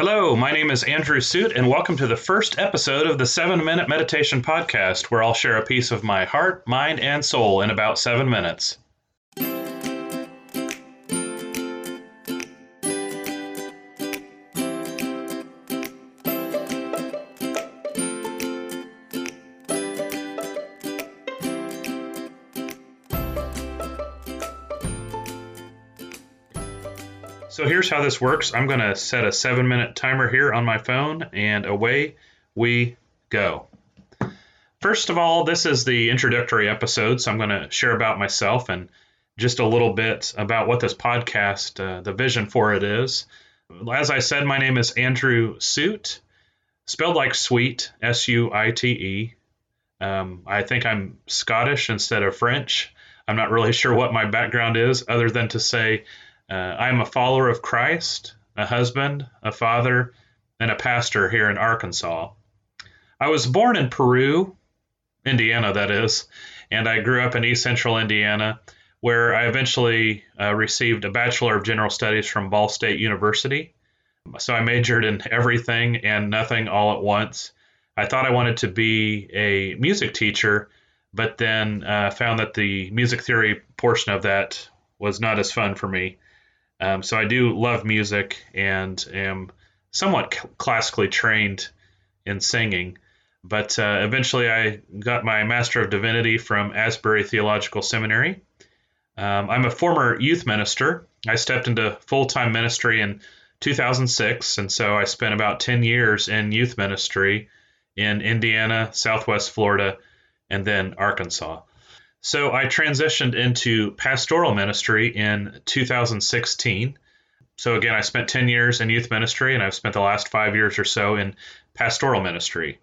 Hello, my name is Andrew Suite, and welcome to the first episode of the 7 Minute Meditation Podcast, where I'll share a piece of my heart, mind, and soul in about 7 minutes. So here's how this works. I'm going to set a seven minute timer here on my phone, and away we go. First of all, this is the introductory episode, so I'm going to share about myself and just a little bit about what this podcast, uh, the vision for it is. As I said, my name is Andrew Suite, spelled like sweet, S U I T E. Um, I think I'm Scottish instead of French. I'm not really sure what my background is, other than to say uh, I'm a follower of Christ, a husband, a father, and a pastor here in Arkansas. I was born in Peru, Indiana, that is, and I grew up in East Central Indiana, where I eventually uh, received a Bachelor of General Studies from Ball State University. So I majored in everything and nothing all at once. I thought I wanted to be a music teacher, but then uh, found that the music theory portion of that was not as fun for me. Um, so I do love music and am somewhat classically trained in singing. But uh, eventually, I got my Master of Divinity from Asbury Theological Seminary. Um, I'm a former youth minister. I stepped into full time ministry in 2006, and so I spent about 10 years in youth ministry in Indiana, Southwest Florida, and then Arkansas. So I transitioned into pastoral ministry in 2016. So again, I spent 10 years in youth ministry, and I've spent the last five years or so in pastoral ministry.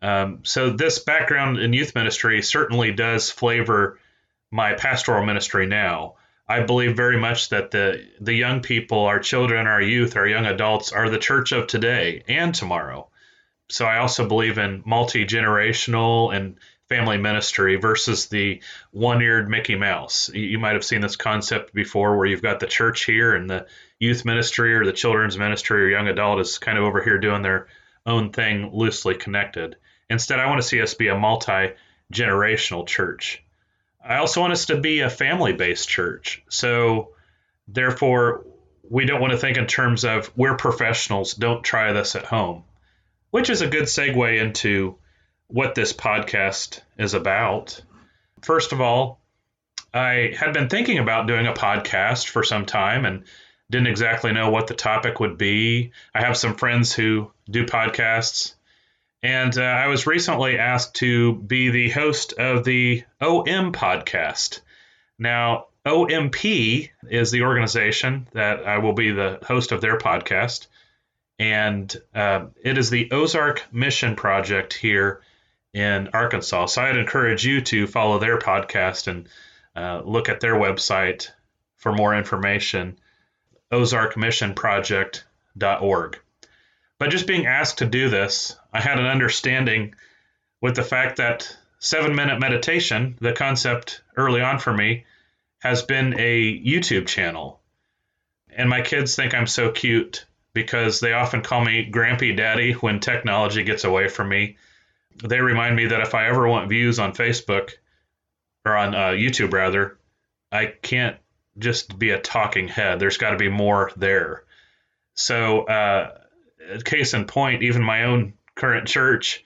Um, so this background in youth ministry certainly does flavor my pastoral ministry now. I believe very much that the the young people, our children, our youth, our young adults are the church of today and tomorrow. So I also believe in multi generational and family ministry versus the one-eared Mickey Mouse. You might have seen this concept before where you've got the church here and the youth ministry or the children's ministry or young adult is kind of over here doing their own thing loosely connected. Instead, I want to see us be a multi-generational church. I also want us to be a family-based church. So therefore, we don't want to think in terms of we're professionals, don't try this at home, which is a good segue into what this podcast is about. First of all, I had been thinking about doing a podcast for some time and didn't exactly know what the topic would be. I have some friends who do podcasts, and uh, I was recently asked to be the host of the OM podcast. Now, OMP is the organization that I will be the host of their podcast, and uh, it is the Ozark Mission Project here in Arkansas. So I'd encourage you to follow their podcast and uh, look at their website for more information, ozarkmissionproject.org. But just being asked to do this, I had an understanding with the fact that seven minute meditation, the concept early on for me, has been a YouTube channel. And my kids think I'm so cute because they often call me Grampy Daddy when technology gets away from me they remind me that if I ever want views on Facebook or on uh, YouTube rather, I can't just be a talking head. There's got to be more there. So, uh, case in point, even my own current church,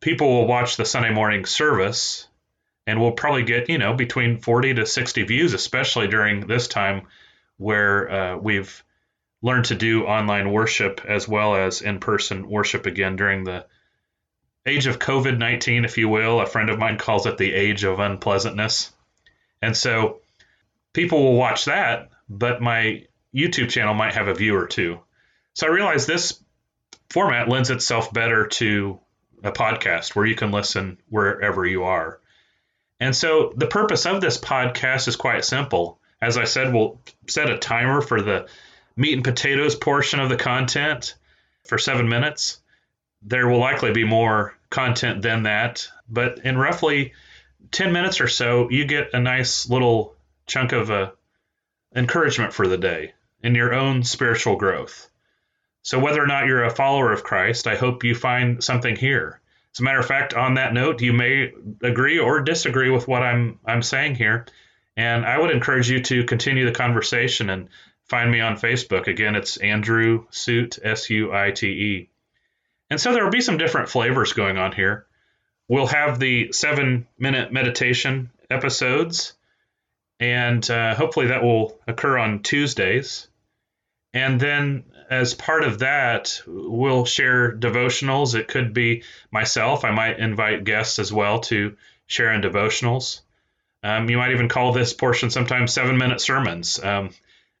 people will watch the Sunday morning service and we'll probably get, you know, between 40 to 60 views, especially during this time where uh, we've learned to do online worship as well as in person worship again during the age of COVID 19, if you will. A friend of mine calls it the age of unpleasantness. And so people will watch that, but my YouTube channel might have a view or two. So I realized this format lends itself better to a podcast where you can listen wherever you are. And so the purpose of this podcast is quite simple. As I said, we'll set a timer for the meat and potatoes portion of the content for seven minutes. There will likely be more content than that. But in roughly 10 minutes or so, you get a nice little chunk of uh, encouragement for the day in your own spiritual growth. So, whether or not you're a follower of Christ, I hope you find something here. As a matter of fact, on that note, you may agree or disagree with what I'm I'm saying here, and I would encourage you to continue the conversation and find me on Facebook. Again, it's Andrew Suite, S U I T E. And so there will be some different flavors going on here. We'll have the seven minute meditation episodes, and uh, hopefully that will occur on Tuesdays. And then as part of that, we'll share devotionals. It could be myself. I might invite guests as well to share in devotionals. Um, you might even call this portion sometimes seven minute sermons. Um,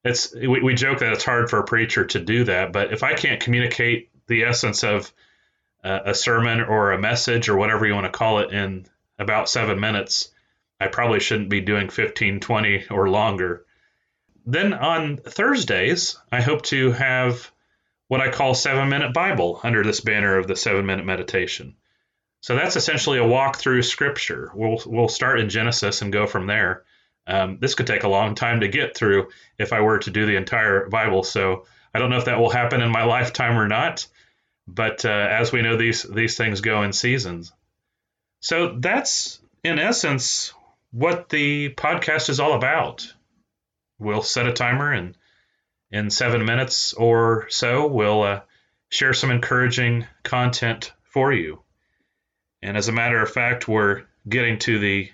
it's we, we joke that it's hard for a preacher to do that, but if I can't communicate the essence of uh, a sermon or a message or whatever you want to call it in about seven minutes, I probably shouldn't be doing 15, 20 or longer. Then on Thursdays, I hope to have what I call seven minute Bible under this banner of the seven minute meditation. So that's essentially a walk through scripture. We'll, we'll start in Genesis and go from there. Um, this could take a long time to get through if I were to do the entire Bible. So I don't know if that will happen in my lifetime or not. But uh, as we know, these these things go in seasons. So that's in essence what the podcast is all about we'll set a timer and in seven minutes or so, we'll uh, share some encouraging content for you. And as a matter of fact, we're getting to the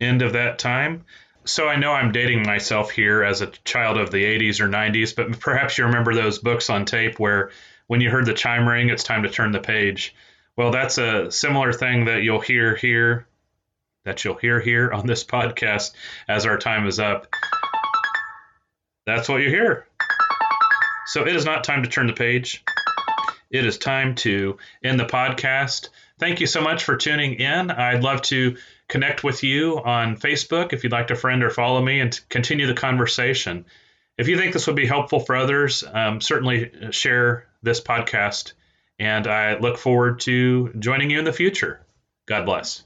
end of that time. So I know I'm dating myself here as a child of the 80s or 90s, but perhaps you remember those books on tape where when you heard the chime ring, it's time to turn the page. Well, that's a similar thing that you'll hear here, that you'll hear here on this podcast as our time is up. That's what you hear. So it is not time to turn the page. It is time to end the podcast. Thank you so much for tuning in. I'd love to connect with you on Facebook if you'd like to friend or follow me and continue the conversation. If you think this would be helpful for others, um, certainly share this podcast. And I look forward to joining you in the future. God bless.